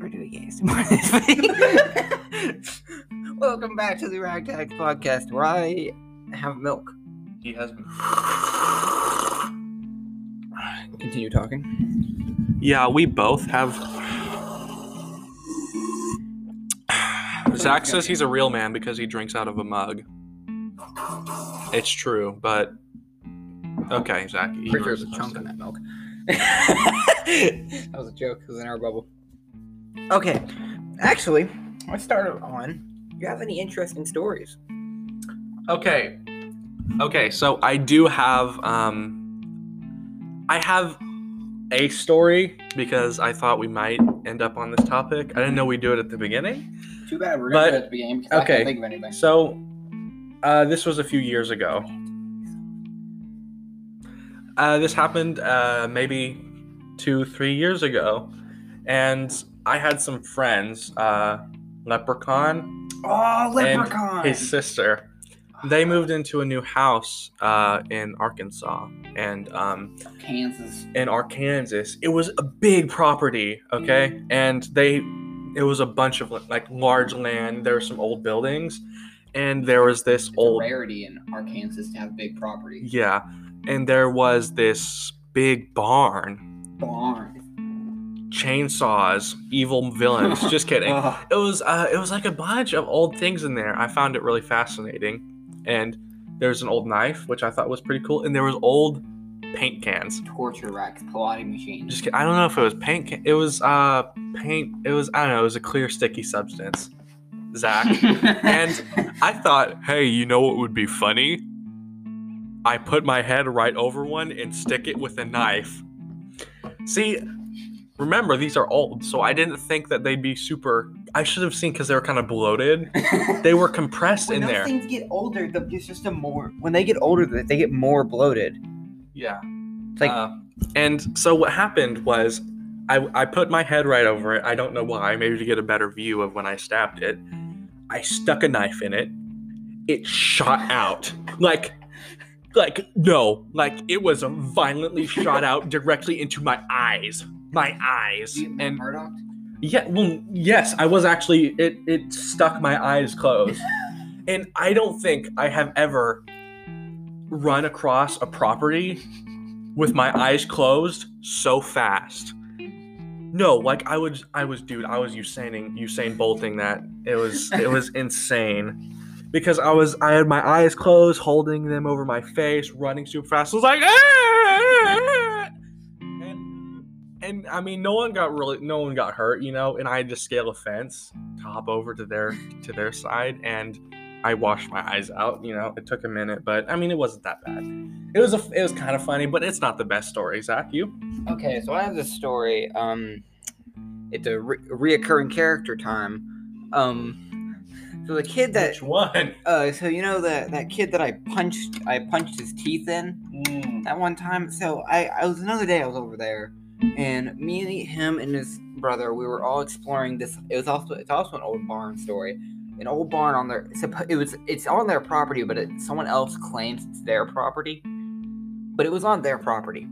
we're doing ASMR this week. Welcome back to the Ragtags podcast, where I have milk. He has. Continue talking. Yeah, we both have. Zach says he's a real man because he drinks out of a mug. It's true, but okay, Zach. Pretty sure there's a chunk to- in that milk. that was a joke. It was in our bubble. Okay, actually, let's start on. You have any interesting stories? Okay. Okay, so I do have um I have a story because I thought we might end up on this topic. I didn't know we'd do it at the beginning. Too bad we're But- gonna do it at the beginning okay. can't think of anything. So uh this was a few years ago. Uh this happened uh maybe 2 3 years ago. And I had some friends, uh Leprechaun Oh, and his sister. They moved into a new house uh, in Arkansas and um, Kansas. in Arkansas. It was a big property, okay, and they it was a bunch of like large land. There were some old buildings, and there was this It's a old rarity in Arkansas to have big property. yeah, and there was this big barn, Barn. Chainsaws, evil villains. Just kidding. It was uh, it was like a bunch of old things in there. I found it really fascinating, and there's an old knife which I thought was pretty cool, and there was old paint cans. torture racks, plotting machines. Just kidding. I don't know if it was paint. Can- it was uh paint. It was I don't know. It was a clear sticky substance. Zach and I thought, hey, you know what would be funny? I put my head right over one and stick it with a knife. See, remember these are old, so I didn't think that they'd be super. I should have seen because they were kind of bloated. They were compressed when in those there. things get older, the, it's just a more. When they get older, they they get more bloated. Yeah. It's like Uh, and so what happened was I, I put my head right over it. I don't know why, maybe to get a better view of when I stabbed it. I stuck a knife in it. It shot out. Like like no, like it was violently shot out directly into my eyes. My eyes. And Murdoch. yeah, well, yes, I was actually it it stuck my eyes closed. and I don't think I have ever run across a property with my eyes closed so fast. No, like I was I was dude, I was Usain Usain bolting that. It was it was insane. Because I was I had my eyes closed, holding them over my face, running super fast. I was like "Ah!" And I mean no one got really no one got hurt, you know, and I had to scale a fence to hop over to their to their side and I washed my eyes out, you know. It took a minute, but I mean it wasn't that bad. It was a it was kind of funny, but it's not the best story, Zach. You? Okay, so I have this story. Um, it's a re- reoccurring character time. Um, so the kid that Which one? uh, so you know that that kid that I punched, I punched his teeth in Mm, that one time. So I, I was another day I was over there, and me and him and his brother, we were all exploring this. It was also it's also an old barn story. An old barn on their it was it's on their property, but it, someone else claims it's their property. But it was on their property.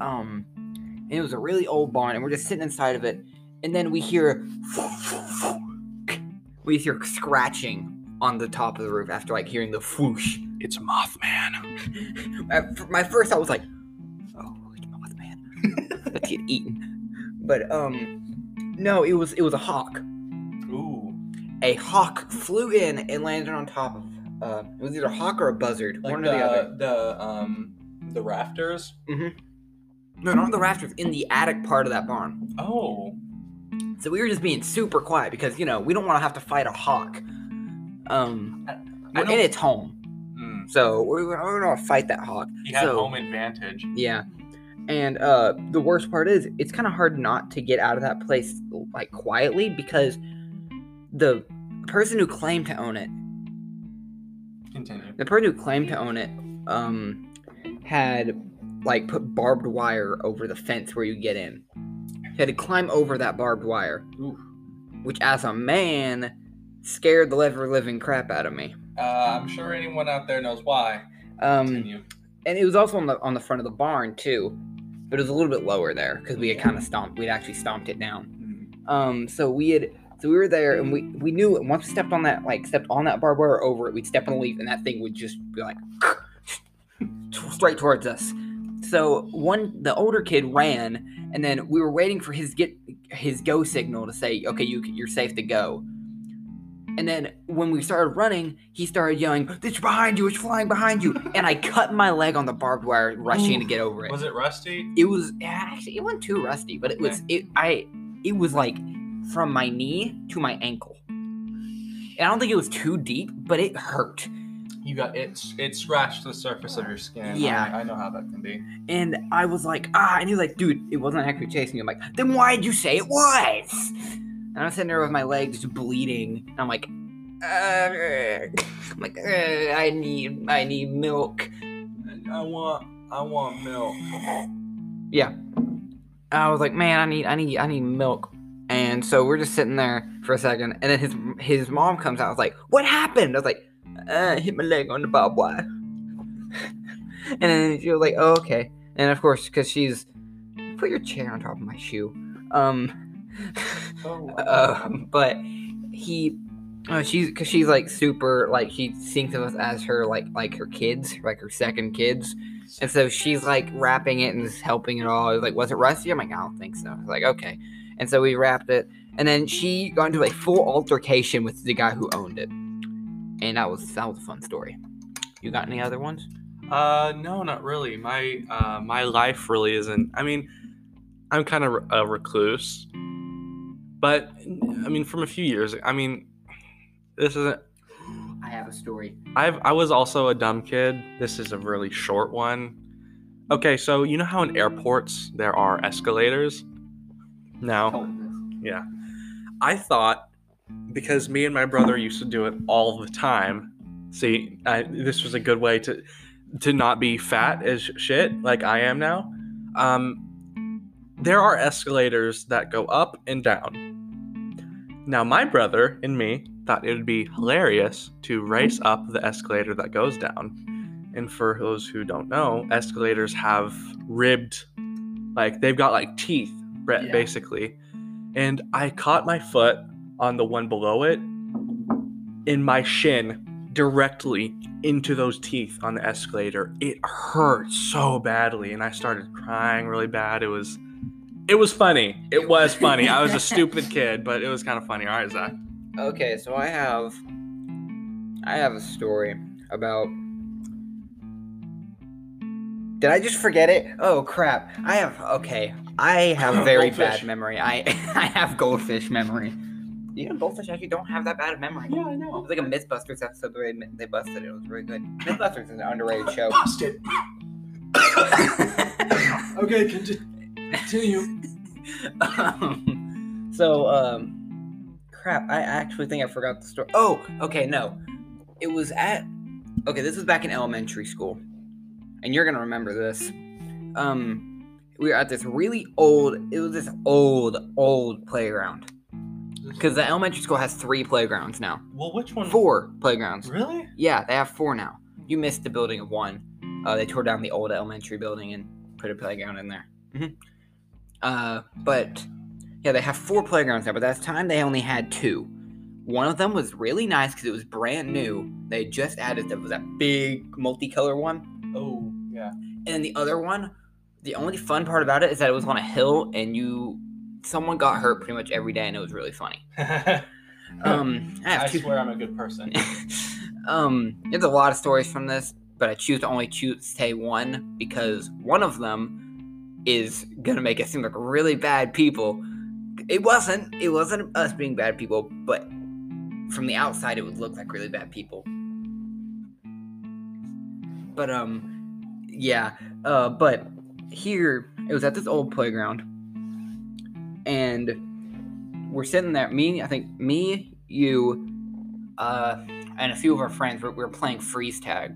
Um, and it was a really old barn, and we're just sitting inside of it, and then we hear we hear scratching on the top of the roof after like hearing the whoosh. It's Mothman. My first thought was like. Let's get eaten. But um, no, it was it was a hawk. Ooh. A hawk flew in and landed on top of. Uh, it was either a hawk or a buzzard, Like one the, or the other. the um the rafters. Mm-hmm. No, not the rafters, in the attic part of that barn. Oh. So we were just being super quiet because you know we don't want to have to fight a hawk. Um, I we're don't- in its home, Mm. so we're, we're gonna fight that hawk. He had so, home advantage. Yeah. And uh the worst part is it's kind of hard not to get out of that place like quietly because the person who claimed to own it, Continue. the person who claimed to own it um had like put barbed wire over the fence where you get in. He had to climb over that barbed wire, which as a man scared the ever living crap out of me. Uh, I'm sure anyone out there knows why. Um Continue. and it was also on the on the front of the barn too, but it was a little bit lower there because we had kind of stomped. We'd actually stomped it down. Um, so we had so we were there and we we knew once we stepped on that like stepped on that barbed wire over it, we'd step on a leaf and that thing would just be like straight towards us. So one the older kid ran and then we were waiting for his get his go signal to say okay you you're safe to go. And then when we started running, he started yelling, "It's behind you! It's flying behind you!" And I cut my leg on the barbed wire, rushing to get over it. Was it rusty? It was actually it wasn't too rusty, but it was it I it was like from my knee to my ankle. And I don't think it was too deep, but it hurt. You got it. It scratched the surface of your skin. Yeah. I, I know how that can be. And I was like, ah, and he was like, dude, it wasn't actually chasing you. I'm like, then why'd you say it was? And I'm sitting there with my leg just bleeding. And I'm like, I'm like, uh, I need, I need milk. I want. I want milk. Yeah. I was like, man, I need, I need, I need milk. And so we're just sitting there for a second, and then his his mom comes out. I was like, what happened? I was like, uh, I hit my leg on the barbed wire. and then she was like, oh, okay. And of course, because she's, put your chair on top of my shoe. Um, Oh, uh, but he uh, she's because she's like super like she thinks of us as her like like her kids like her second kids. And so she's like wrapping it and just helping it all. Was like was it rusty? I'm like i don't think so. I was like okay. And so we wrapped it. And then she got into a full altercation with the guy who owned it. And that was that was a fun story. You got any other ones? Uh, no, not really. My uh, my life really isn't. I mean, I'm kind of a recluse, but I mean, from a few years. I mean, this isn't. i have a story I've I was also a dumb kid. This is a really short one. Okay, so you know how in airports there are escalators? Now, yeah. I thought because me and my brother used to do it all the time. See, I, this was a good way to to not be fat as shit like I am now. Um, there are escalators that go up and down. Now, my brother and me thought it would be hilarious to race up the escalator that goes down. And for those who don't know, escalators have ribbed, like they've got like teeth, ba- Yeah. basically. And I caught my foot on the one below it, in my shin directly into those teeth on the escalator. It hurt so badly, and I started crying really bad. It was, it was funny. It was funny. I was a stupid kid, but it was kind of funny. All right, Zach. Okay, so I have I have a story about Did I just forget it? Oh crap. I have okay. I have very bad memory. I I have goldfish memory. You know goldfish actually don't have that bad of memory. Yeah, I It know. was like a Mythbusters episode the way they busted it. It was really good. Mythbusters is an underrated show. Busted. Okay, continue. Um, so, um, crap. I actually think I forgot the story. Oh, okay, no. It was at. Okay, this was back in elementary school, and you're gonna remember this. Um, we were at this really old. It was this old, old playground because the elementary school has three playgrounds now. Well, which one? Four playgrounds. Really? Yeah, they have four now. You missed the building of one. Uh, they tore down the old elementary building and put a playground in there. hmm Uh, but yeah, they have four playgrounds now. But that time they only had two. One of them was really nice because it was brand new. They just added that was that big multicolor one. Oh, yeah. And then the other one, the only fun part about it is that it was on a hill and you, someone got hurt pretty much every day, and it was really funny. Um, I have I two. swear I'm a good person. um, there's a lot of stories from this, but I choose to only choose say one because one of them is gonna make us seem like really bad people. It wasn't. It wasn't us being bad people, but from the outside, it would look like really bad people. But um, yeah. Uh, but here it was at this old playground, and we're sitting there. Me, I think me, you, uh, and a few of our friends were, we were playing freeze tag,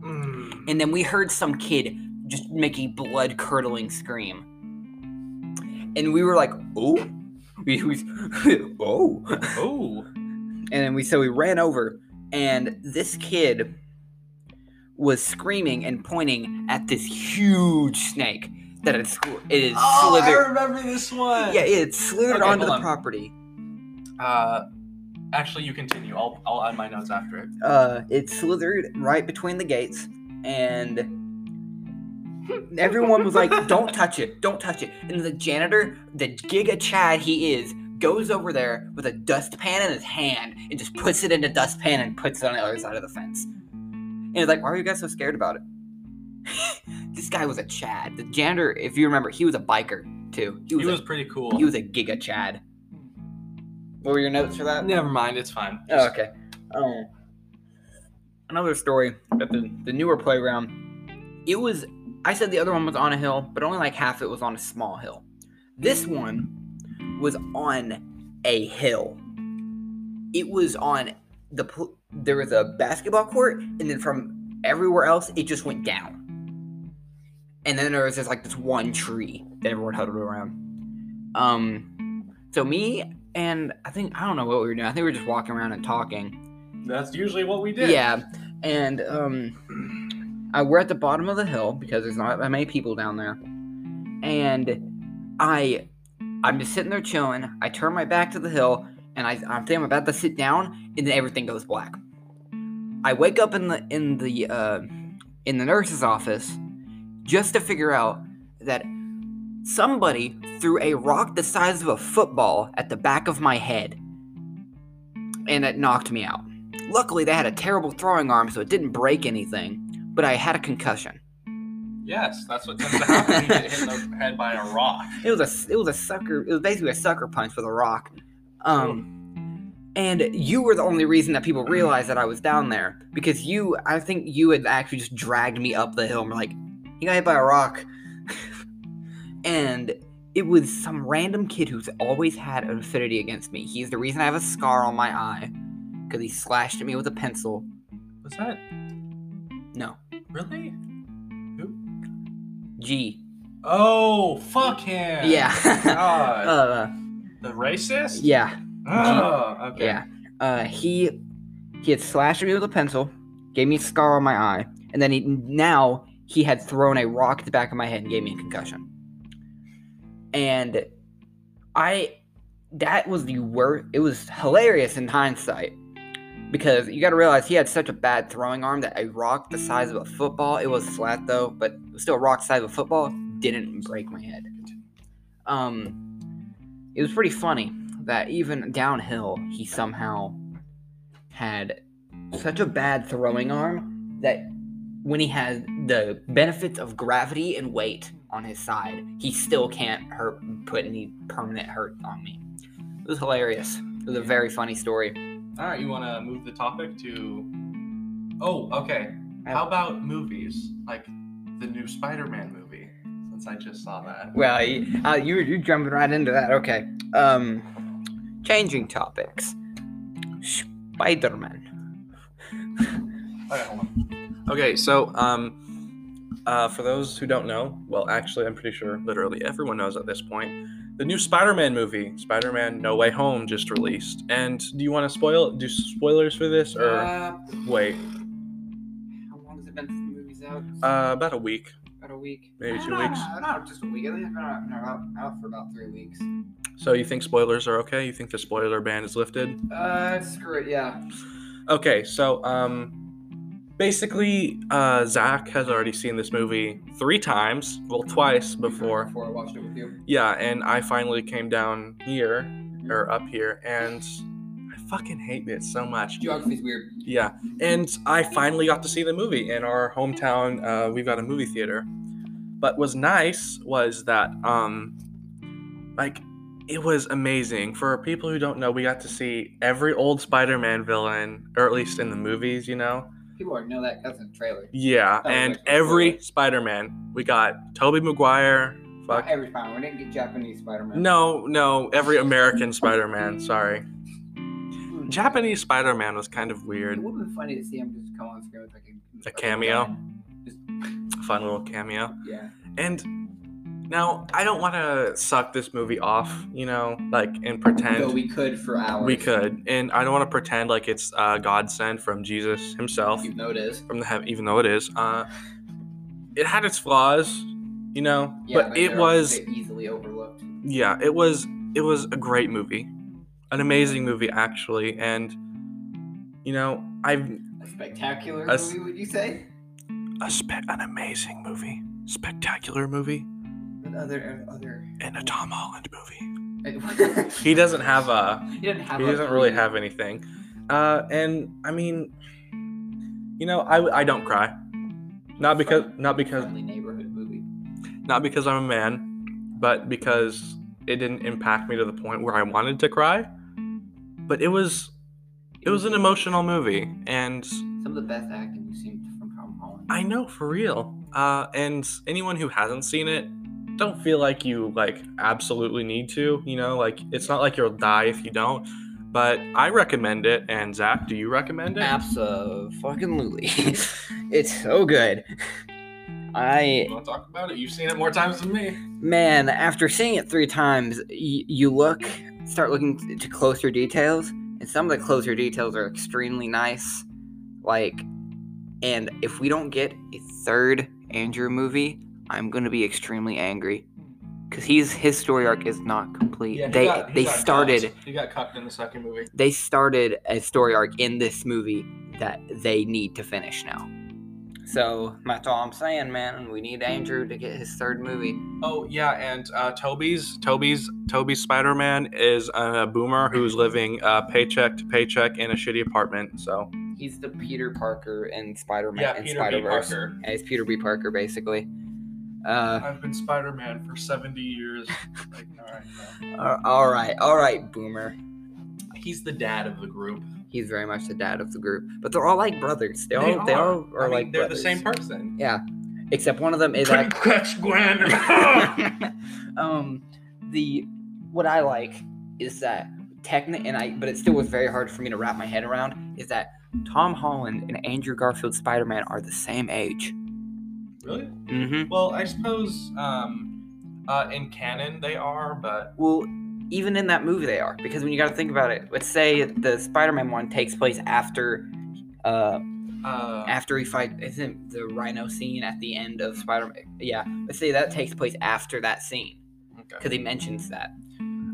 Mm. and then we heard some kid just make a blood curdling scream, and we were like, "Oh, we, we oh," Oh. and then we so we ran over, and this kid was screaming and pointing at this huge snake. that it, sl- it is Oh, I slithered. remember this one. Yeah, it slithered Okay, onto the on. property. Uh, actually, you continue. I'll I'll add my notes after it. Uh, it slithered right between the gates, and everyone was like, "Don't touch it! Don't touch it!" And the janitor, the giga chad he is, goes over there with a dustpan in his hand and just puts it in the dustpan and puts it on the other side of the fence. And it's like, why are you guys so scared about it? this guy was a chad. The janitor, if you remember, he was a biker too. He He was, was, a, pretty cool. he was a giga chad. What were your notes for that? Never mind. It's fine. Oh, okay. Um, another story at the, the newer playground. It was, I said the other one was on a hill, but only like half of it was on a small hill. This one was on a hill. It was on the, there was a basketball court, and then from everywhere else, it just went down. And then there was just like this one tree that everyone huddled around. Um, so me and I think I don't know what we were doing. I think we were just walking around and talking. That's usually what we did. Yeah, and um, I we're at the bottom of the hill because there's not that many people down there, and I, I'm just sitting there chilling. I turn my back to the hill, and I I think I'm about to sit down, and then everything goes black. I wake up in the in the uh, in the nurse's office just to figure out that somebody threw a rock the size of a football at the back of my head, and it knocked me out. Luckily, they had a terrible throwing arm, so it didn't break anything, but I had a concussion. Yes, that's what tends to happen. when you get hit in the head by a rock. It was a it was a sucker. It was basically a sucker punch with a rock. Um, and you were the only reason that people realized that I was down there because you, I think you had actually just dragged me up the hill and were like, "You got hit by a rock," and it was some random kid who's always had an affinity against me. He's the reason I have a scar on my eye because he slashed at me with a pencil. Was that No, really? Who? G. Oh, fuck him. Yeah. God. uh, the racist? yeah. Oh, okay. Yeah. Uh, he he had slashed me with a pencil, gave me a scar on my eye, and then he now he had thrown a rock at the back of my head and gave me a concussion. And I that was the worst. It was hilarious in hindsight because you got to realize he had such a bad throwing arm that a rock the size of a football. It was flat though, but it was still a rock the size of a football didn't break my head. Um, it was pretty funny that even downhill he somehow had such a bad throwing arm that when he had the benefits of gravity and weight on his side, he still can't hurt put any permanent hurt on me. It was hilarious. It was a very funny story. All right, you want to move the topic to. Oh, okay. How about movies? Like the new Spider Man movie, since I just saw that. Well, you, uh, you you're jumping right into that. Okay. Um, changing topics. Spider-Man. Okay, hold on. Okay, so um, uh, for those who don't know, well, actually, I'm pretty sure literally everyone knows at this point. The new Spider-Man movie, Spider-Man: No Way Home, just released. And do you want to spoil? Do spoilers for this, or Uh, wait? how long has it been since the movie's out? Uh, about a week. About a week. maybe Eh, two no, weeks. Not just a week. I think it's been out, been out, out for about three weeks. So you think spoilers are okay? You think the spoiler ban is lifted? Uh, screw it. Yeah. Okay, so um, basically, uh, Zach has already seen this movie three times. Well, twice before. Before I watched it with you. Yeah, and I finally came down here or up here, and I fucking hate it so much. Geography's weird. Yeah, and I finally got to see the movie in our hometown. Uh, we've got a movie theater. But was nice was that um, like it was amazing for people who don't know. We got to see every old Spider-Man villain, or at least in the movies, you know. People already know that. That's in the trailer. Yeah, Oh, and every Spider-Man. We got Tobey Maguire. Not every Spider-Man. We didn't get Japanese Spider-Man. No, no, every American Spider-Man. Sorry. Hmm. Japanese Spider-Man was kind of weird. It would have been funny to see him just come on screen with like a, A cameo? Just, Fun little cameo. yeah. And now I don't want to suck this movie off, you know, like and pretend Though we could for hours. we could, and I don't want to pretend like it's uh, God sent from Jesus Himself, Even though it is. from the heaven, even though it is. Uh, it had its flaws, You know, Yeah, but it was easily overlooked. yeah, it was it was a great movie, an amazing movie actually, and you know I've A spectacular A movie, would you say? a spe- an amazing movie, spectacular movie, Other other. and a Tom Holland movie. he He doesn't have a doesn't have. he a doesn't really three. have anything, uh, and I mean, you know I I don't cry, not because not because neighborhood movie. not because I'm a man, but because it didn't impact me to the point where I wanted to cry. But it was it was an emotional movie, and Some of the best acting you've seen from Tom Holland. I know for real. Uh, and anyone who hasn't seen it, don't feel like you like absolutely need to. You know, like it's not like you'll die if you don't. But I recommend it. And Zach, do you recommend it? Absolutely. It's so good. I want to talk about it? You've seen it more times than me. man, after seeing it three times, y- you look, start looking to closer details, and some of the closer details are extremely nice. Like, and if we don't get a third Andrew movie, I'm gonna be extremely angry, because he's his story arc is not complete. they they started He got cucked in the second movie. they started a story arc in this movie that they need to finish now. So that's all I'm saying, man. We need Andrew to get his third movie. Oh yeah, and uh, Tobey's Tobey's Tobey's Spider Man is a boomer who's living uh, paycheck to paycheck in a shitty apartment. So He's the Peter Parker in Spider-Man yeah, in Peter Spider B. Parker. Yeah, he's Peter B. Parker, basically. Uh, I've been Spider Man for seventy years. like, all right, uh, all right, all right, Boomer. He's the dad of the group. He's very much the dad of the group, but they're all like brothers. They, They all they all are I mean, like they're brothers. the same person. Yeah, except one of them is Couldn't actually. catch Gwen. um, the what I like is that technic, and I, but it still was very hard for me to wrap my head around. Is that Tom Holland and Andrew Garfield Spider Man are the same age? Really? Mm-hmm. Well, I suppose um, uh, in canon they are, but Well, even in that movie they are because when you got to think about it, let's say the Spider Man one takes place after. Uh, uh, after he fight, isn't the Rhino scene at the end of Spider Man? Yeah, let's say that takes place after that scene okay. because he mentions that.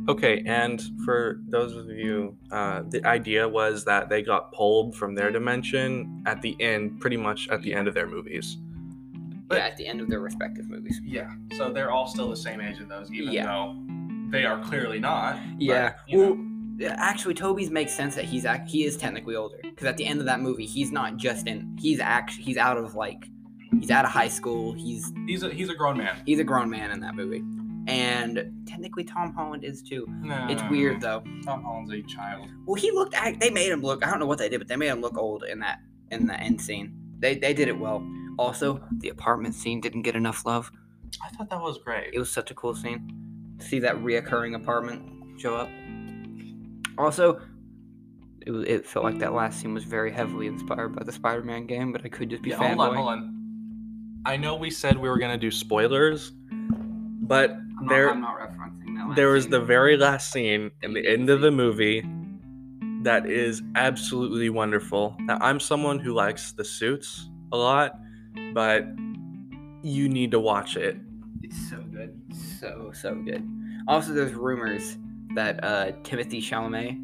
Okay, and for those of you, uh, the idea was that they got pulled from their dimension at the end, pretty much at the end of their movies. But- yeah, at the end of their respective movies. Yeah, so they're all still the same age of those, even Yeah. though they are clearly not. Yeah. you well, know. actually, Tobey's makes sense that he's act- he is technically older because at the end of that movie, he's not just in. He's actually he's out of like he's out of high school. He's he's a he's a grown man. he's a grown man in that movie, and technically Tom Holland is too. No, It's weird though. Tom Holland's a child. Well, he looked. They made him look. I don't know what they did, but they made him look old in that in the end scene. They they did it well. Also, the apartment scene didn't get enough love. I thought that was great. It was such a cool scene. To See that reoccurring apartment show up. Also, it, was, it felt like that last scene was very heavily inspired by the Spider-Man game, but I could just be Yeah, hold on, hold on. I know we said we were gonna do spoilers, but I'm not, there I'm not referencing that. last there was scene. the very last scene in the end of the movie that is absolutely wonderful. Now, I'm someone who likes the suits a lot, but you need to watch it. It's so good, so so good. Also, there's rumors that uh, Timothée Chalamet,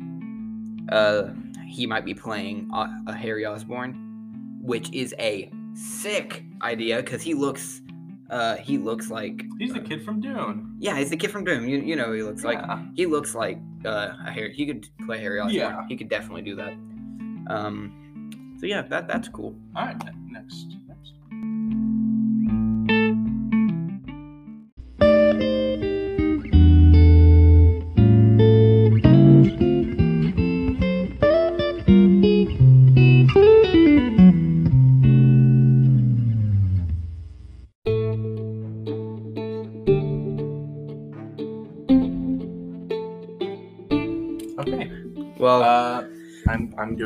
uh, he might be playing uh, a Harry Osborn, which is a sick idea because he looks, uh, he looks like He's the kid from Dune. yeah, he's the kid from Doom. You you know he looks like. He looks like uh, a Harry. He could play Harry Osborn. Yeah. He could definitely do that. Um, so yeah, that that's cool. All right, next.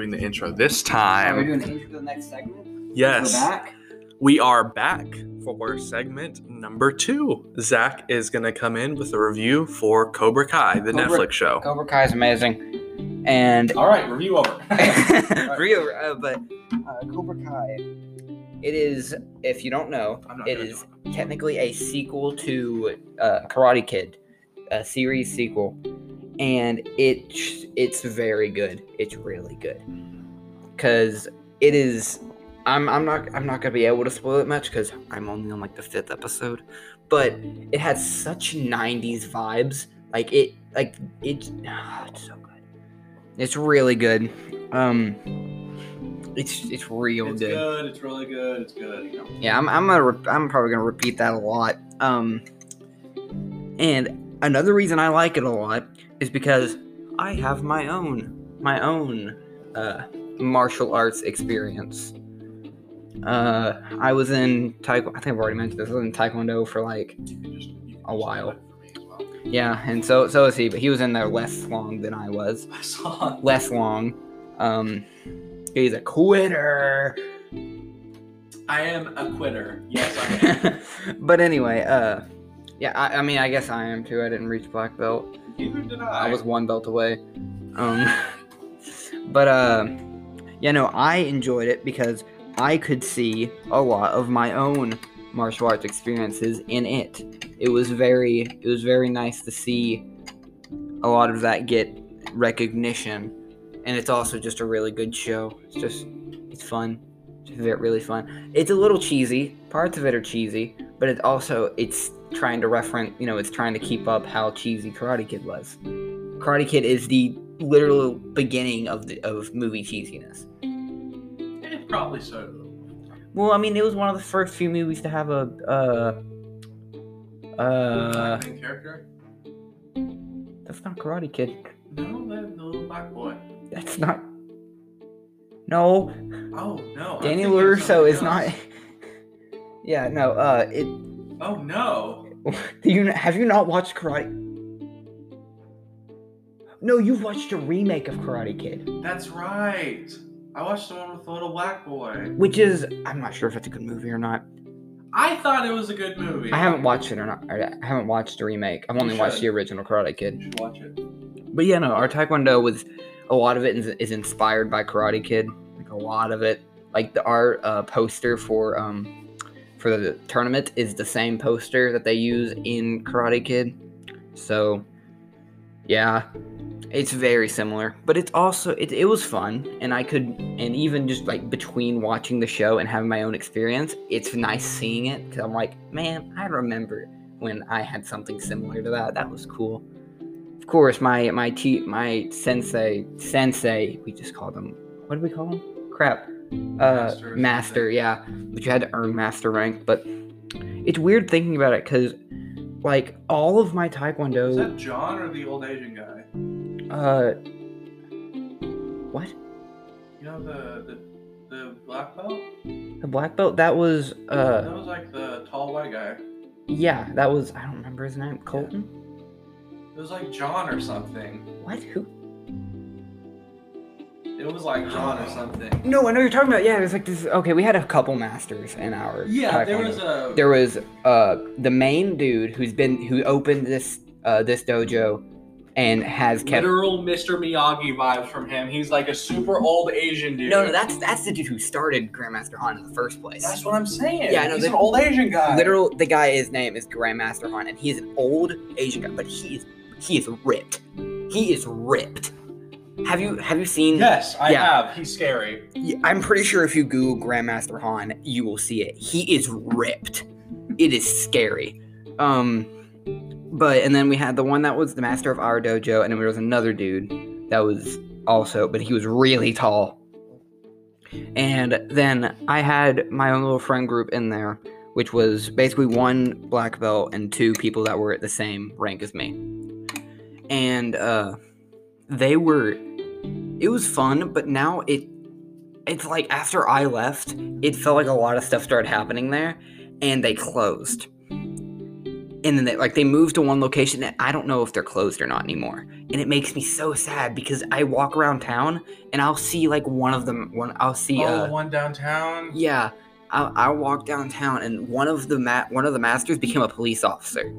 Doing the intro this are we time. doing the intro to the next segment? Yes. We're back. We are back for segment number two. Zach is going to come in with a review for Cobra Kai, the Cobra- Netflix show. Cobra Kai is amazing, and All right, review over. real, uh, but uh, Cobra Kai. It is, if you don't know, I'm not it gonna is know. technically a sequel to uh, Karate Kid, a series sequel, and it it's very good. It's really good because it is. I'm I'm not I'm not gonna be able to spoil it much because I'm only on like the fifth episode, but it had such '90s vibes. Like it like it. ah, it's so good. It's really good. Um, it's it's real good. It's good. good. It's really good. It's good. You know. Yeah, I'm I'm gonna re- I'm probably gonna repeat that a lot. Um, and another reason I like it a lot is because I have my own my own uh, martial arts experience. Uh, I was in taekwondo. I think I've already mentioned this. I was in taekwondo for like You can just, you can A while. do it for me as well. yeah, and so so is he, but he was in there less long than I was. Less long. Um, he's a quitter. I am a quitter. Yes, I am. but anyway, uh, yeah, I, I mean, I guess I am too. I didn't reach black belt. Neither did I. I was one belt away. Um, but uh, yeah, no, I enjoyed it because I could see a lot of my own martial arts experiences in it. It was very, it was very nice to see a lot of that get recognition, and it's also just a really good show. It's just, it's fun. It's really fun. It's a little cheesy. Parts of it are cheesy, but it also it's trying to reference. You know, it's trying to keep up how cheesy Karate Kid was. Karate Kid is the literal beginning of the of movie cheesiness. Eh, probably so. Well, I mean, it was one of the first few movies to have a uh uh. main character? That's not Karate Kid. No, the, the little black boy. That's not. No, Oh no. I'm Daniel thinking of LaRusso is not. yeah, no. Uh, it. Oh no. Do you have you not watched Karate? No, you've watched a remake of Karate Kid, That's right. I watched the one with the little black boy. which is I'm not sure if it's a good movie or not. I thought it was a good movie. I haven't watched it or not. I haven't watched the remake. I've only watched the original Karate Kid. You should watch it. But yeah, no, our Taekwondo was a lot of it is, is inspired by Karate Kid. Like a lot of it, like the art uh, poster for um for the tournament is the same poster that they use in Karate Kid. So yeah, it's very similar. But it's also it, it was fun, and I could and even just like between watching the show and having my own experience, it's nice seeing it because I'm like, man, I remember when I had something similar to that. That was cool of course my my my sensei sensei we just called him what do we call him crap uh Master master, yeah but you had to earn master rank but it's weird thinking about it because like all of my taekwondo. Is that John or the old Asian guy? uh what You know the the, the black belt? the black belt that was uh that was like the tall white guy. yeah that was i don't remember his name colton It was like John or something. what who It was like John or something. no i know you're talking about yeah it was like this okay we had a couple masters in our Yeah, there was a there was uh the main dude who's been who opened this uh this dojo and has kept literal Mr. Miyagi vibes from him. He's like a super old Asian dude. no no that's that's the dude who started grandmaster han in the first place That's what I'm saying. Yeah, I know, He's the- an old Asian guy. literal the guy his name is grandmaster han and he's an old asian guy but he is he is ripped he is ripped have you have you seen Yes, I Yeah. have. He's scary. I'm pretty sure if you Google Grandmaster Han, you will see it. He is ripped. It is scary. Um, but and then we had the one that was the master of our dojo, and then there was another dude that was also, but he was really tall. And then I had my own little friend group in there, which was basically one black belt and two people that were at the same rank as me. And uh, they were it was fun, but now it it's like after I left, it felt like a lot of stuff started happening there, and they closed. And then they like they moved to one location and I don't know if they're closed or not anymore. And it makes me so sad because I walk around town and I'll see like one of them one I'll see oh, uh one downtown. yeah, I'll, I'll walk downtown and one of the ma- one of the masters became a police officer,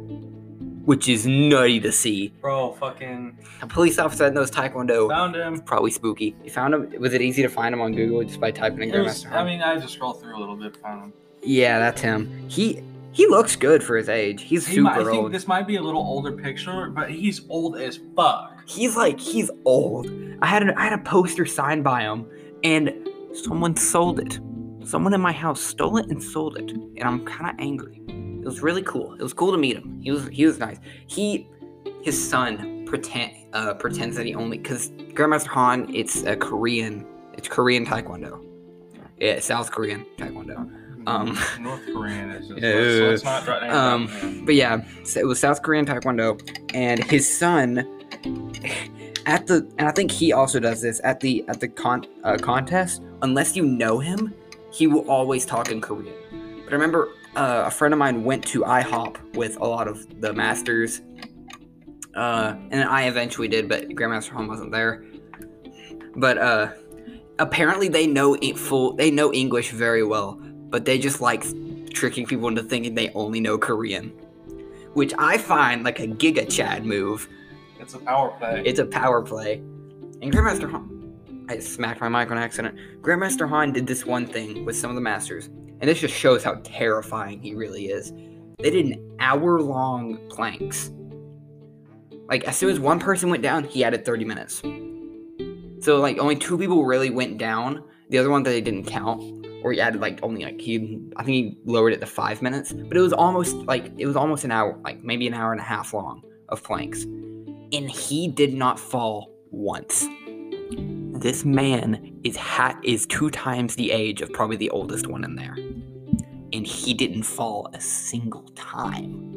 which is nutty to see. Bro, fucking A police officer that knows Taekwondo, found him. probably spooky. You found him? Was it easy to find him on Google just by typing in Grandmaster? I mean, I just scrolled through a little bit, found him. yeah, that's him. He he looks good for his age. He's He super might, I think old. this might be a little older picture, but he's old as fuck. He's like he's old. I had a, I had a poster signed by him, and someone sold it. Someone in my house stole it and sold it, and I'm kind of angry. It was really cool. It was cool to meet him. He was he was nice. He his son pretend uh, pretends that he only because Grandmaster Han it's a Korean it's Korean Taekwondo. Yeah, South Korean Taekwondo. Um, North Korean is just, Yeah. let's, let's not draw name Um, drop. But yeah, so it was South Korean Taekwondo, and his son at the and I think he also does this at the at the con uh, contest. Unless you know him, he will always talk in Korean. But I remember uh, a friend of mine went to IHOP with a lot of the masters, uh, and I eventually did, but Grandmaster Han wasn't there. But uh, apparently they know full they know English very well, but they just like tricking people into thinking they only know Korean, which I find like a Giga Chad move. It's a power play. It's a power play. And Grandmaster Han, I smacked my mic on accident. Grandmaster Han did this one thing with some of the masters, and this just shows how terrifying he really is. They did an hour long planks. Like, as soon as one person went down, he added 30 minutes. So, like, only two people really went down. The other one that they didn't count, or he added, like, only, like, he, I think he lowered it to five minutes. But it was almost, like, it was almost an hour, like, maybe an hour and a half long of planks and he did not fall once. This man is ha- is two times the age of probably the oldest one in there, and he didn't fall a single time.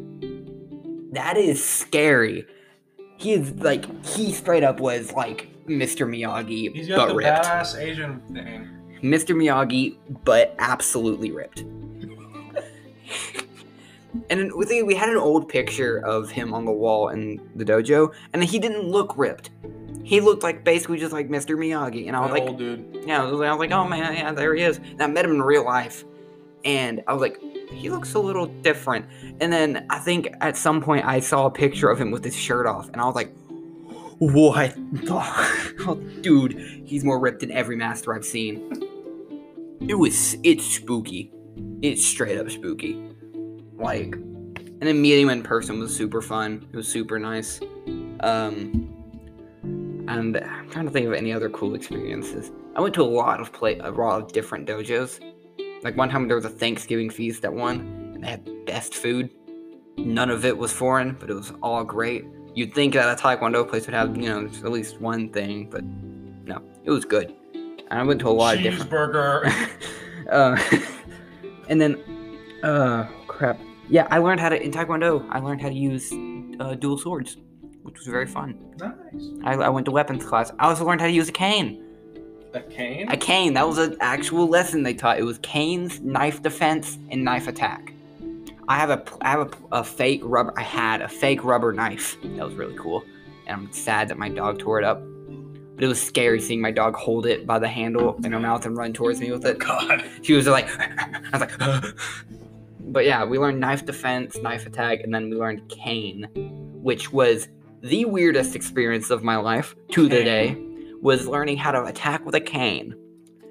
That is scary. He is like he straight up was like Mr. Miyagi, He's got but the ripped. badass Asian thing. Mr. Miyagi, but absolutely ripped. and we had an old picture of him on the wall in the dojo, and he didn't look ripped. He looked like basically just like Mr. Miyagi, and I was That like, old dude. yeah, I was like, I was like, oh man, yeah, there he is. And I met him in real life, and I was like, he looks a little different. And then I think at some point I saw a picture of him with his shirt off, and I was like, what? oh, dude, he's more ripped than every master I've seen. It was, it's spooky. It's straight up spooky. Like, and then meeting him in person was super fun. It was super nice. Um, and I'm trying to think of any other cool experiences. I went to a lot of play, a lot of different dojos. Like one time there was a Thanksgiving feast at one, and they had the best food. None of it was foreign, but it was all great. You'd think that a Taekwondo place would have, you know, at least one thing, but no, it was good. And I went to a lot of different. Cheeseburger. uh, and then, uh, crap. Yeah, I learned how to in Taekwondo. I learned how to use uh, dual swords, which was very fun. nice. I, I went to weapons class. I also learned how to use a cane. A cane? A cane. That was an actual lesson they taught. It was canes, knife defense, and knife attack. I have a I have a, a fake rubber. I had a fake rubber knife. That was really cool. And I'm sad that my dog tore it up. But it was scary seeing my dog hold it by the handle in her mouth and run towards me with it. God. She was like, I was like, but yeah, we learned knife defense, knife attack, and then we learned cane, which was the weirdest experience of my life to the day. Was learning how to attack with a cane.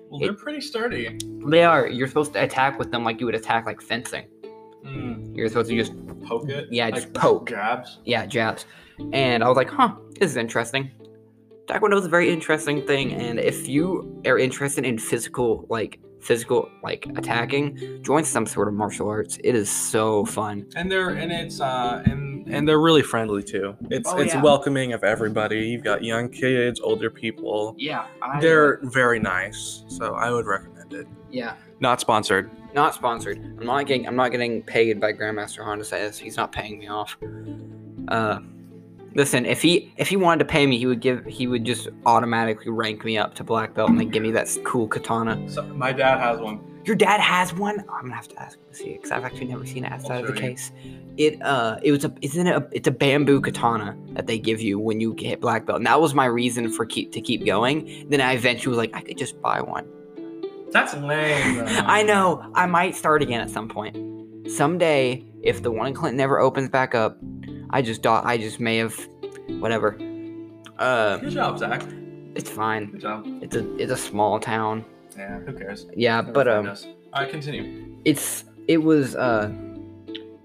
Well, they're pretty sturdy. They are. You're supposed to attack with them like you would attack like fencing. Mm, You're supposed to just poke it. Yeah, just poke. Jabs. yeah jabs. And I was like, huh, this is interesting. Taekwondo is a very interesting thing, and if you are interested in physical, like physical, like attacking, join some sort of martial arts. It is so fun. And they're and it's uh and and they're really friendly too. It's Oh, it's yeah. welcoming of everybody. You've got young kids, older people. Yeah, They're very nice, so I would recommend it. yeah. Not sponsored. Not sponsored. I'm not getting. I'm not getting paid by Grandmaster Han says. He's not paying me off. Uh, listen. If he if he wanted to pay me, he would give. He would just automatically rank me up to black belt and then give me that cool katana. So, my dad has one. Your dad has one. I'm gonna have to ask him to see it because I've actually never seen it outside of the you. case. It uh, it was a. Isn't it a? It's a bamboo katana that they give you when you hit black belt. And that was my reason for keep to keep going. Then I eventually was like, I could just buy one. That's lame. I know. I might start again at some point. Someday, if the one in Clinton never opens back up, I just thought I just may have, whatever. Uh, Good job, Zach. it's fine. Good job. It's a it's a small town. Yeah, who cares? Yeah, Never but um, us. All right, continue. it's it was uh,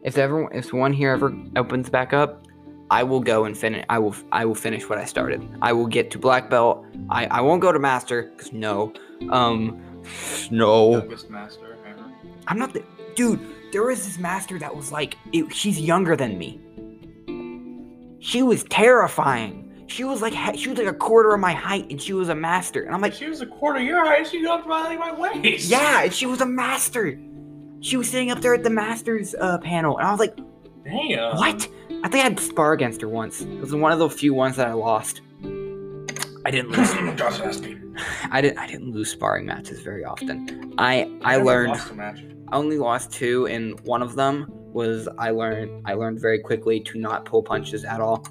if ever if one here ever opens back up, I will go and finish. I will I will finish what I started. I will get to black belt. I I won't go to master because no, um, no. Youngest master ever. I'm not the dude. There was this master that was like, it, she's younger than me. She was terrifying. She was like, she was like a quarter of my height, and she was a master. And I'm like, she was a quarter of your height. She got by my waist. yeah, and she was a master. She was sitting up there at the masters uh, panel, and I was like, Damn. what? I think I'd spar against her once. It was one of the few ones that I lost. I didn't lose. Josh asked me. I didn't. I didn't lose sparring matches very often. I I never learned. Lost a match. I only lost two, and one of them was I learned I learned very quickly to not pull punches at all.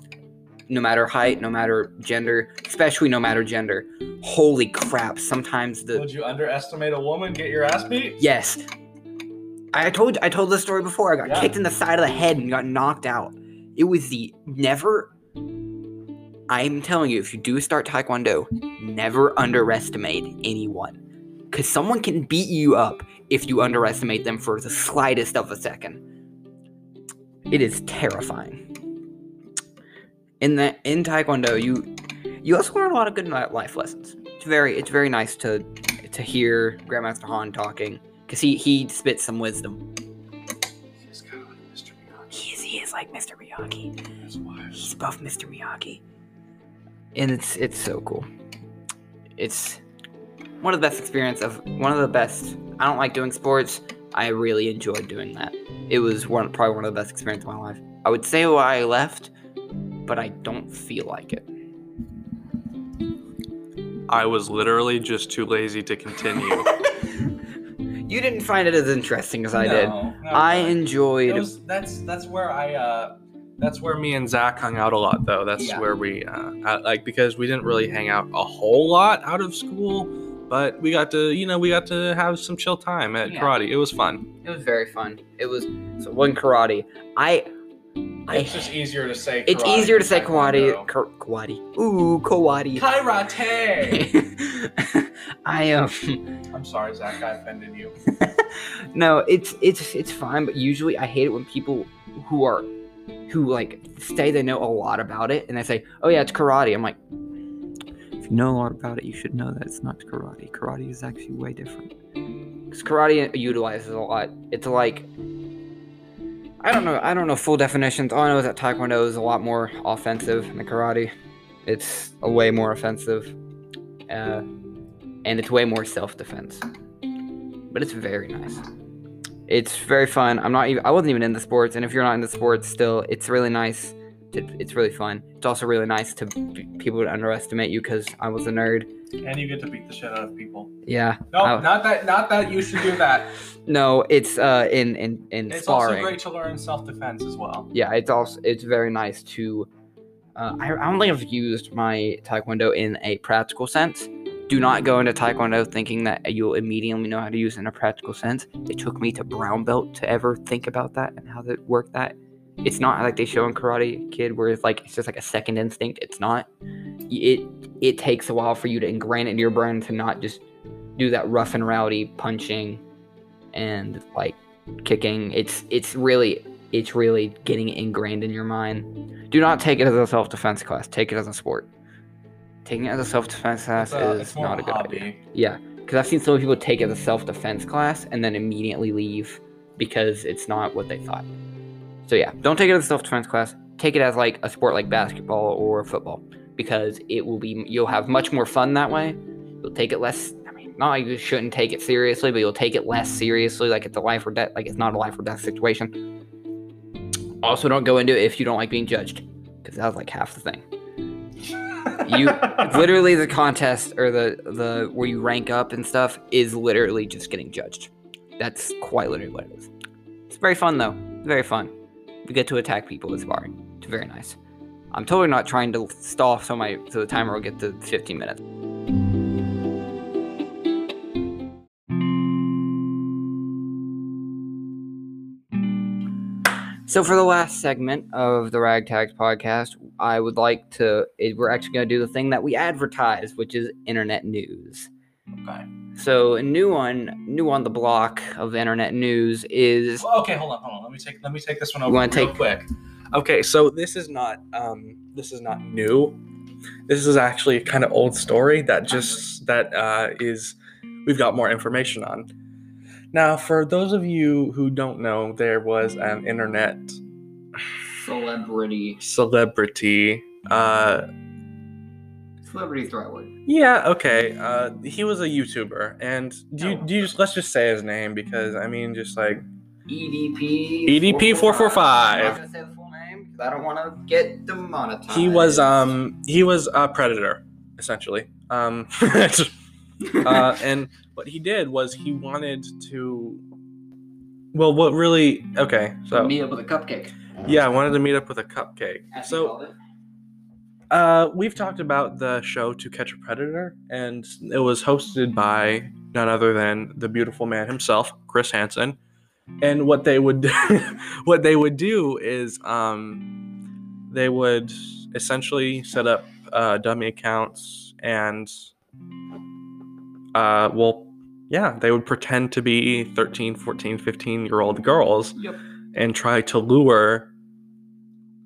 No matter height, no matter gender, especially no matter gender. Holy crap, sometimes the Would you underestimate a woman? Get your ass beat? Yes. I told I told this story before. I got Yeah. kicked in the side of the head and got knocked out. It was the never I'm telling you, if you do start Taekwondo, never underestimate anyone. Cause someone can beat you up if you underestimate them for the slightest of a second. It is terrifying. In the in Taekwondo, you you also learn a lot of good life lessons. It's very it's very nice to to hear Grandmaster Han talking because he he spits some wisdom. He's kind of like Mr. Miyagi. He is, he is like Mr. Miyagi. He's buff Mr. Miyagi, and it's it's so cool. It's one of the best experience of one of the best. I don't like doing sports. I really enjoyed doing that. It was one probably one of the best experiences of my life. I would say why I left, but I don't feel like it. I was literally just too lazy to continue. You didn't find it as interesting as I did. No, no, I no. enjoyed. It was- that's that's where I uh that's where me and Zach hung out a lot though. That's Yeah. where we uh like because we didn't really hang out a whole lot out of school, but we got to you know we got to have some chill time at Yeah. karate. It was fun. It was very fun. It was so one karate. I I It's just easier to say. it's easier to say karate. Ka- karate. Ooh, karate. Karate. I um I'm sorry, Zach. I offended you. no, it's it's it's fine, but usually I hate it when people who are who like say they know a lot about it and they say, "Oh yeah, it's karate." I'm like, if you know a lot about it, you should know that it's not karate. Karate is actually way different. Because karate utilizes a lot. It's like I don't know. I don't know full definitions. All I know is that Taekwondo is a lot more offensive than karate. It's a way more offensive, uh, and it's way more self-defense. But it's very nice. It's very fun. I'm not even. I wasn't even into sports, and if you're not into sports, still, it's really nice. To, it's really fun. It's also really nice to people to underestimate you because I was a nerd. And you get to beat the shit out of people. Yeah. No, I- not that. Not that you should do that. No, it's uh in in in It's sparring. also great to learn self-defense as well. yeah, it's also it's very nice to. Uh, I, I don't think I've used my taekwondo in a practical sense. Do not go into taekwondo thinking that you'll immediately know how to use it in a practical sense. It took me to brown belt to ever think about that and how to work that. It's not like they show in Karate Kid where it's like it's just like a second instinct. It's not. It it takes a while for you to ingrain it in your brain to not just do that rough and rowdy punching and like kicking. It's it's really it's really getting ingrained in your mind. Do not take it as a self defense class. Take it as a sport. Taking it as a self defense class uh, is not a good hobby. idea. Yeah, because I've seen so many people take it as a self defense class and then immediately leave because it's not what they thought. So yeah, don't take it as a self defense class. Take it as like a sport like basketball or football because it will be you'll have much more fun that way. You'll take it less. I mean, not you shouldn't take it seriously, but you'll take it less seriously, like it's a life or death. Like it's not a life or death situation. Also, don't go into it if you don't like being judged, because that's like half the thing. You literally the contest or the the where you rank up and stuff is literally just getting judged. That's quite literally what it is. It's very fun though. Very fun. We get to attack people with sparring. It's very nice. I'm totally not trying to stall so my so the timer will get to 15 minutes. So for the last segment of the Ragtags podcast, I would like to. We're actually going to do the thing that we advertise, which is internet news. Okay. So a new one, new on the block of internet news is Well, okay, hold on, hold on. Let me take let me take this one over wanna real take- quick. Okay, so this is not um this is not new. This is actually a kind of old story that just that uh, is we've got more information on. Now, for those of you who don't know, there was an internet celebrity. celebrity. Uh, Celebrity is the right word. Yeah, okay. Uh, he was a YouTuber, and do you do you just let's just say his name because I mean, just like EDP. EDP 445. I'm not gonna say the full name because I don't want to get demonetized. he was um he was a predator essentially um uh, and what he did was he wanted to well what really okay so meet up with a cupcake. yeah i wanted to meet up with a cupcake as he so called it. Uh we've talked about the show to catch a predator and it was hosted by none other than the beautiful man himself chris hansen and what they would what they would do is um they would essentially set up uh, dummy accounts and uh well yeah they would pretend to be 13 14 15 year old girls Yep. and try to lure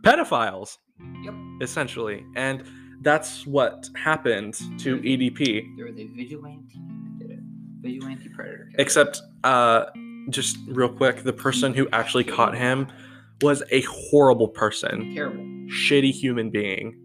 pedophiles Yep. Essentially and that's what happened to edp There was a vigilante did it. Vigilante predator. except uh just real quick the person who actually caught him was a horrible person terrible. shitty human being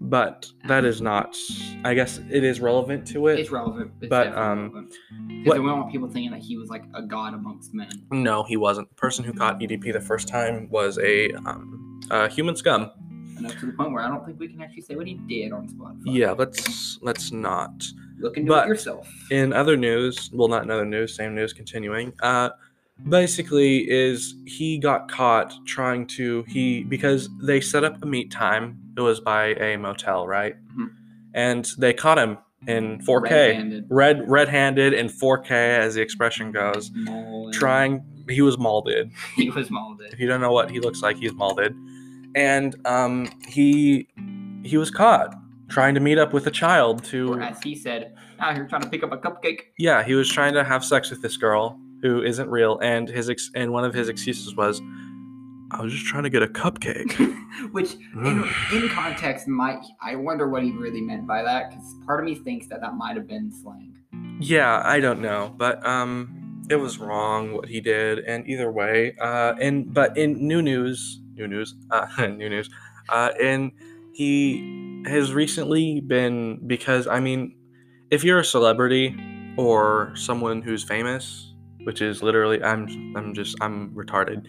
but that is not i guess it is relevant to it It's relevant, it's but, um, relevant. 'Cause what- they don't want people thinking that he was like a god amongst men. no he wasn't the person who caught edp the first time was a um uh, human scum To the point where I don't think we can actually say what he did on Spotify. yeah let's let's not Look into but- it yourself. in other news, well, not in other news, same news continuing. Uh, basically, is he got caught trying to he because they set up a meet time. It was by a motel, right? Mhm. And they caught him in 4K, Red-handed. red red-handed in 4K, as the expression goes. Trying, he was molded. He was molded. If you don't know what he looks like, he's molded, and um, he he was caught trying to meet up with a child to Or as he said, out here trying to pick up a cupcake. Yeah, he was trying to have sex with this girl who isn't real, and his ex- and one of his excuses was, "I was just trying to get a cupcake." Which, in, in context, might I wonder what he really meant by that? Because part of me thinks that that might have been slang. yeah, I don't know, but um, it was wrong what he did, and either way, uh, and but in new news, new news, uh, new news, uh, and he has recently been because I mean, if you're a celebrity or someone who's famous, which is literally I'm I'm just I'm retarded.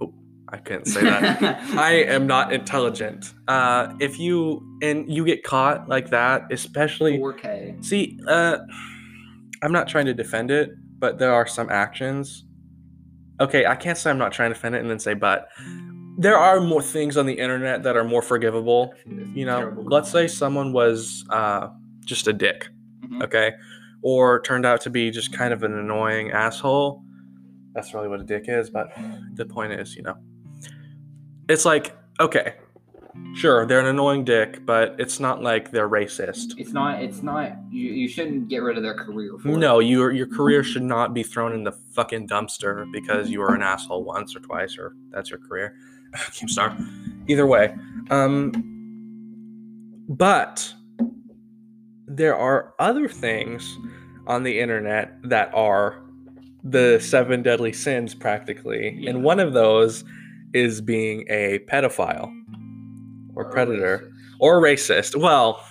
Oh, I can't say that. I am not intelligent. Uh, if you and you get caught like that, especially 4K. see, uh, I'm not trying to defend it, but there are some actions. Okay, I can't say I'm not trying to defend it and then say but. There are more things on the internet that are more forgivable. You know, let's say someone was uh, just a dick, Mhm. okay, or turned out to be just kind of an annoying asshole. That's really what a dick is, but the point is, you know, it's like okay, sure, they're an annoying dick, but it's not like they're racist. It's not. It's not. You, you shouldn't get rid of their career. For it. No, your your career should not be thrown in the fucking dumpster because you were an asshole once or twice, or that's your career. Keemstar. Either way, um, but there are other things on the internet that are the seven deadly sins, practically, Yeah. and one of those is being a pedophile or Or predator racist. or racist. Well,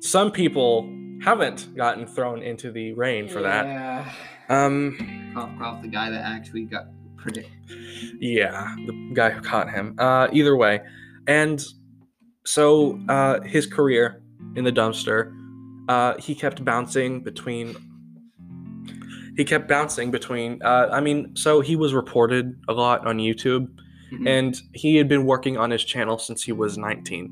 some people haven't gotten thrown into the rain for that. Um, Cough, cough, the guy that actually got pretty. yeah, the guy who caught him. Uh, either way, and so uh, his career in the dumpster, uh, he kept bouncing between. He kept bouncing between. Uh, I mean, so he was reported a lot on YouTube, Mhm. and he had been working on his channel since he was 19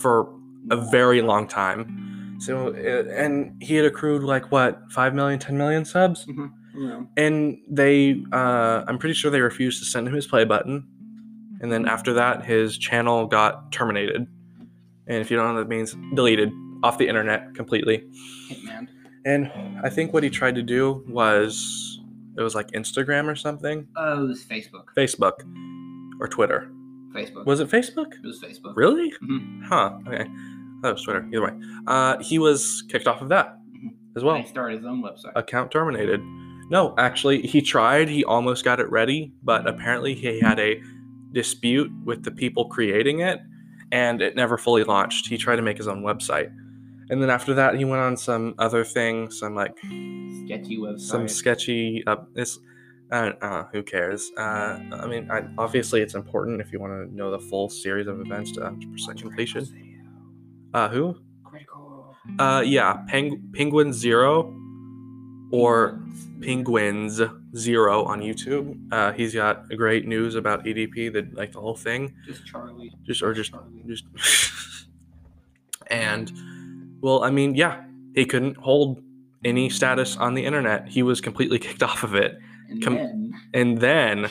for a very long time. So, uh, and he had accrued like what, 5 million, 10 million subs? Mhm. No. and they uh, i'm pretty sure they refused to send him his play button and then after that his channel got terminated and if you don't know what that means deleted off the internet completely Hitman. and i think what he tried to do was it was like instagram or something Oh, it was Facebook. facebook or twitter Facebook. was it facebook it was Facebook. really Mhm. huh okay that was twitter either way uh, he was kicked off of that Mhm. as well He started his own website. account terminated. No, actually, he tried. He almost got it ready, but apparently he had a dispute with the people creating it, and it never fully launched. He tried to make his own website, and then after that, he went on some other thing, some like Sketchy website. some sketchy. Uh, this, I don't know. Who cares? Uh, I mean, I, obviously, it's important if you want to know the full series of events to 100% completion. Uh, who? Critical. Uh, yeah, Peng- Penguin Zero, or Penguins Zero on YouTube. Uh, he's got great news about EDP, the like the whole thing, Just Charlie. just or just Charlie. just. and, well, I mean, yeah, he couldn't hold any status on the internet. He was completely kicked off of it, And com- then and then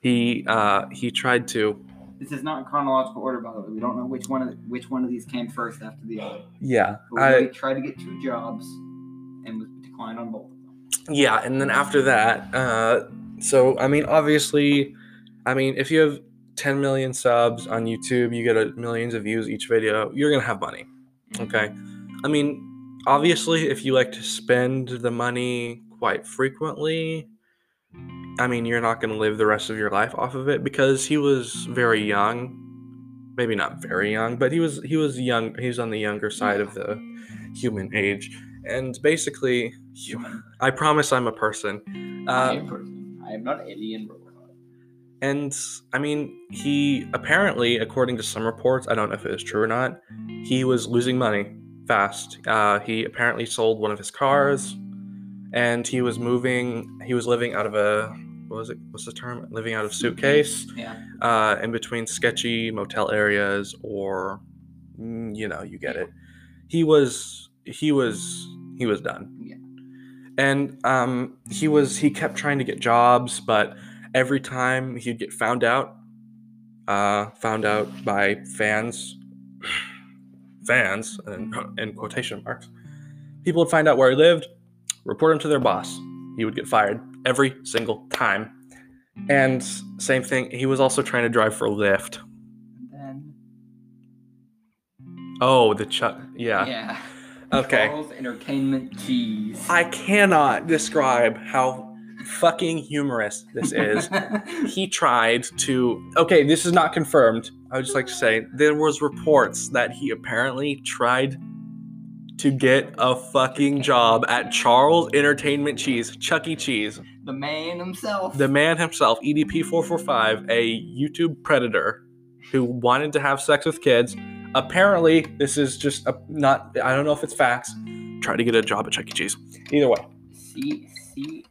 he uh he tried to this is not in chronological order, by the way. We don't know which one of the, which one of these came first after the other. yeah But I tried to get two jobs declined on both of them. yeah and then after that uh so i mean obviously i mean if you have 10 million subs on youtube you get a millions of views each video you're gonna have money okay? I mean obviously if you like to spend the money quite frequently i mean you're not gonna live the rest of your life off of it because he was very young maybe not very young but he was he was young he was on the younger side of the human age and basically Human. I promise I'm a person. I Uh, person. I am not alien robot. and I mean, he apparently, according to some reports, I don't know if it is true or not, he was losing money fast. Uh, he apparently sold one of his cars, and he was moving. He was living out of a what was it? What's the term? Living out of suitcase, Yeah. uh, in between sketchy motel areas, or mm, you know, you get it. He was he was he was done. Yeah. And um, he was he kept trying to get jobs, but every time he'd get found out, uh, found out by fans, fans, and in quotation marks, people would find out where he lived, report him to their boss. He would get fired every single time. And same thing, he was also trying to drive for Lyft. Then. Oh, the Chuck. Yeah. Yeah. Okay. Charles Entertainment Cheese. I cannot describe how fucking humorous this is. he tried to okay this is not confirmed i would just like to say there was reports that he apparently tried to get a fucking job at charles entertainment cheese chuck e cheese the man himself. the man himself E edp445 a youtube predator who wanted to have sex with kids apparently this is just a, not i don't know if it's facts. Try to get a job at chuck e. Cheese. Either way. C C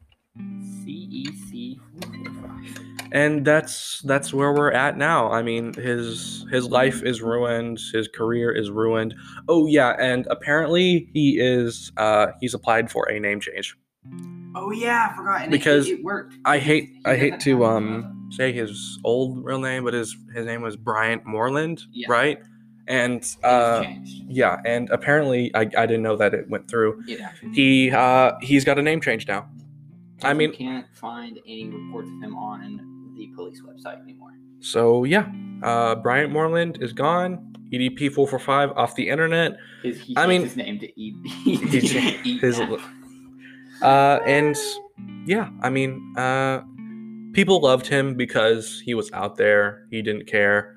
C E C. Four four five. and that's that's where we're at now. I mean his his life is ruined. His career is ruined. Oh yeah and apparently he is uh he's applied for a name change. Oh yeah, I forgot. And Because it, it worked. i hate He i hate to um say his old real name but his his name was bryant moreland Yeah. right and uh yeah and apparently I, I didn't know that it went through actually. he uh he's got a name change now I mean- can't find any reports of him on the police website anymore. so yeah uh bryant moreland is gone E edp445 off the internet His, he I mean- his name to E. His-. Uh, and yeah, I mean, uh, people loved him because he was out there. He didn't care,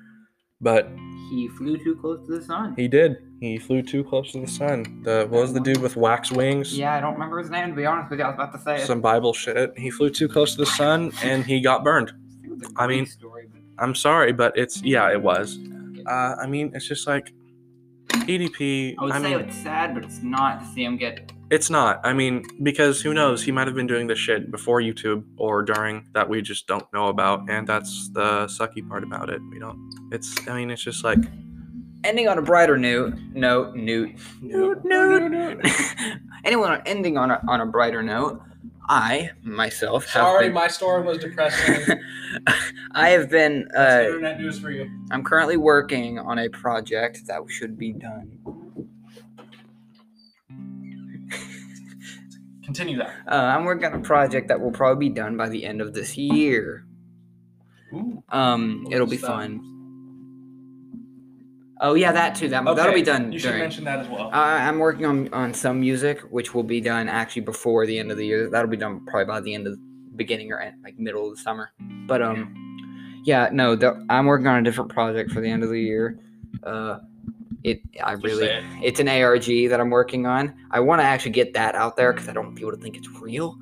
but he flew too close to the sun. he did. He flew too close to the sun. The what was the dude with wax wings? Yeah, I don't remember his name to be honest with you. I was about to say it. Some Bible shit. He flew too close to the sun and he got burned. It was a I mean, story, but I'm sorry, but it's yeah, it was. Uh, I mean, it's just like EDP. I would I say mean, it's sad, but it's not to see him get. It's not. I mean, because who knows? He might have been doing this shit before YouTube or during that we just don't know about, and that's the sucky part about it. We don't. It's. I mean, it's just like. Ending on a brighter note, note, note, Note, note, note. Anyone ending on a, on a brighter note, I myself have Sorry, been, my story was depressing. I have been. Uh, internet news for you. I'm currently working on a project that should be done. Continue that. Uh, I'm working on a project that will probably be done by the end of this year. Ooh. Um, it'll be fun. Oh yeah, that too. That that'll be done You should during. mention that as well. I I'm working on on some music, which will be done actually before the end of the year. That'll be done probably by the end of the beginning or end, like middle of the summer. But um, yeah, no, the, I'm working on a different project for the end of the year. Uh, it I really it's an ARG that I'm working on. I want to actually get that out there because I don't want people to think it's real.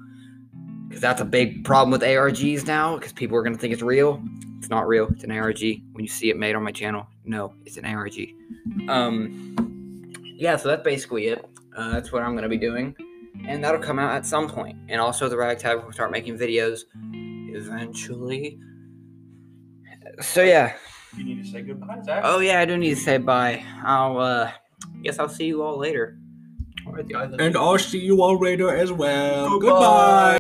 Because that's a big problem with ARGs now. Because people are gonna think it's real. It's not real. It's an ARG. When you see it made on my channel, no, it's an ARG. Um, yeah. So that's basically it. Uh, that's what I'm gonna be doing, and that'll come out at some point. And also, the Ragtag will start making videos eventually. So yeah. You need to say goodbye, Zach. Oh yeah, I do need to say bye. I'll uh guess I'll see you all later. Alright, guys. And I'll see you all later as well. Goodbye.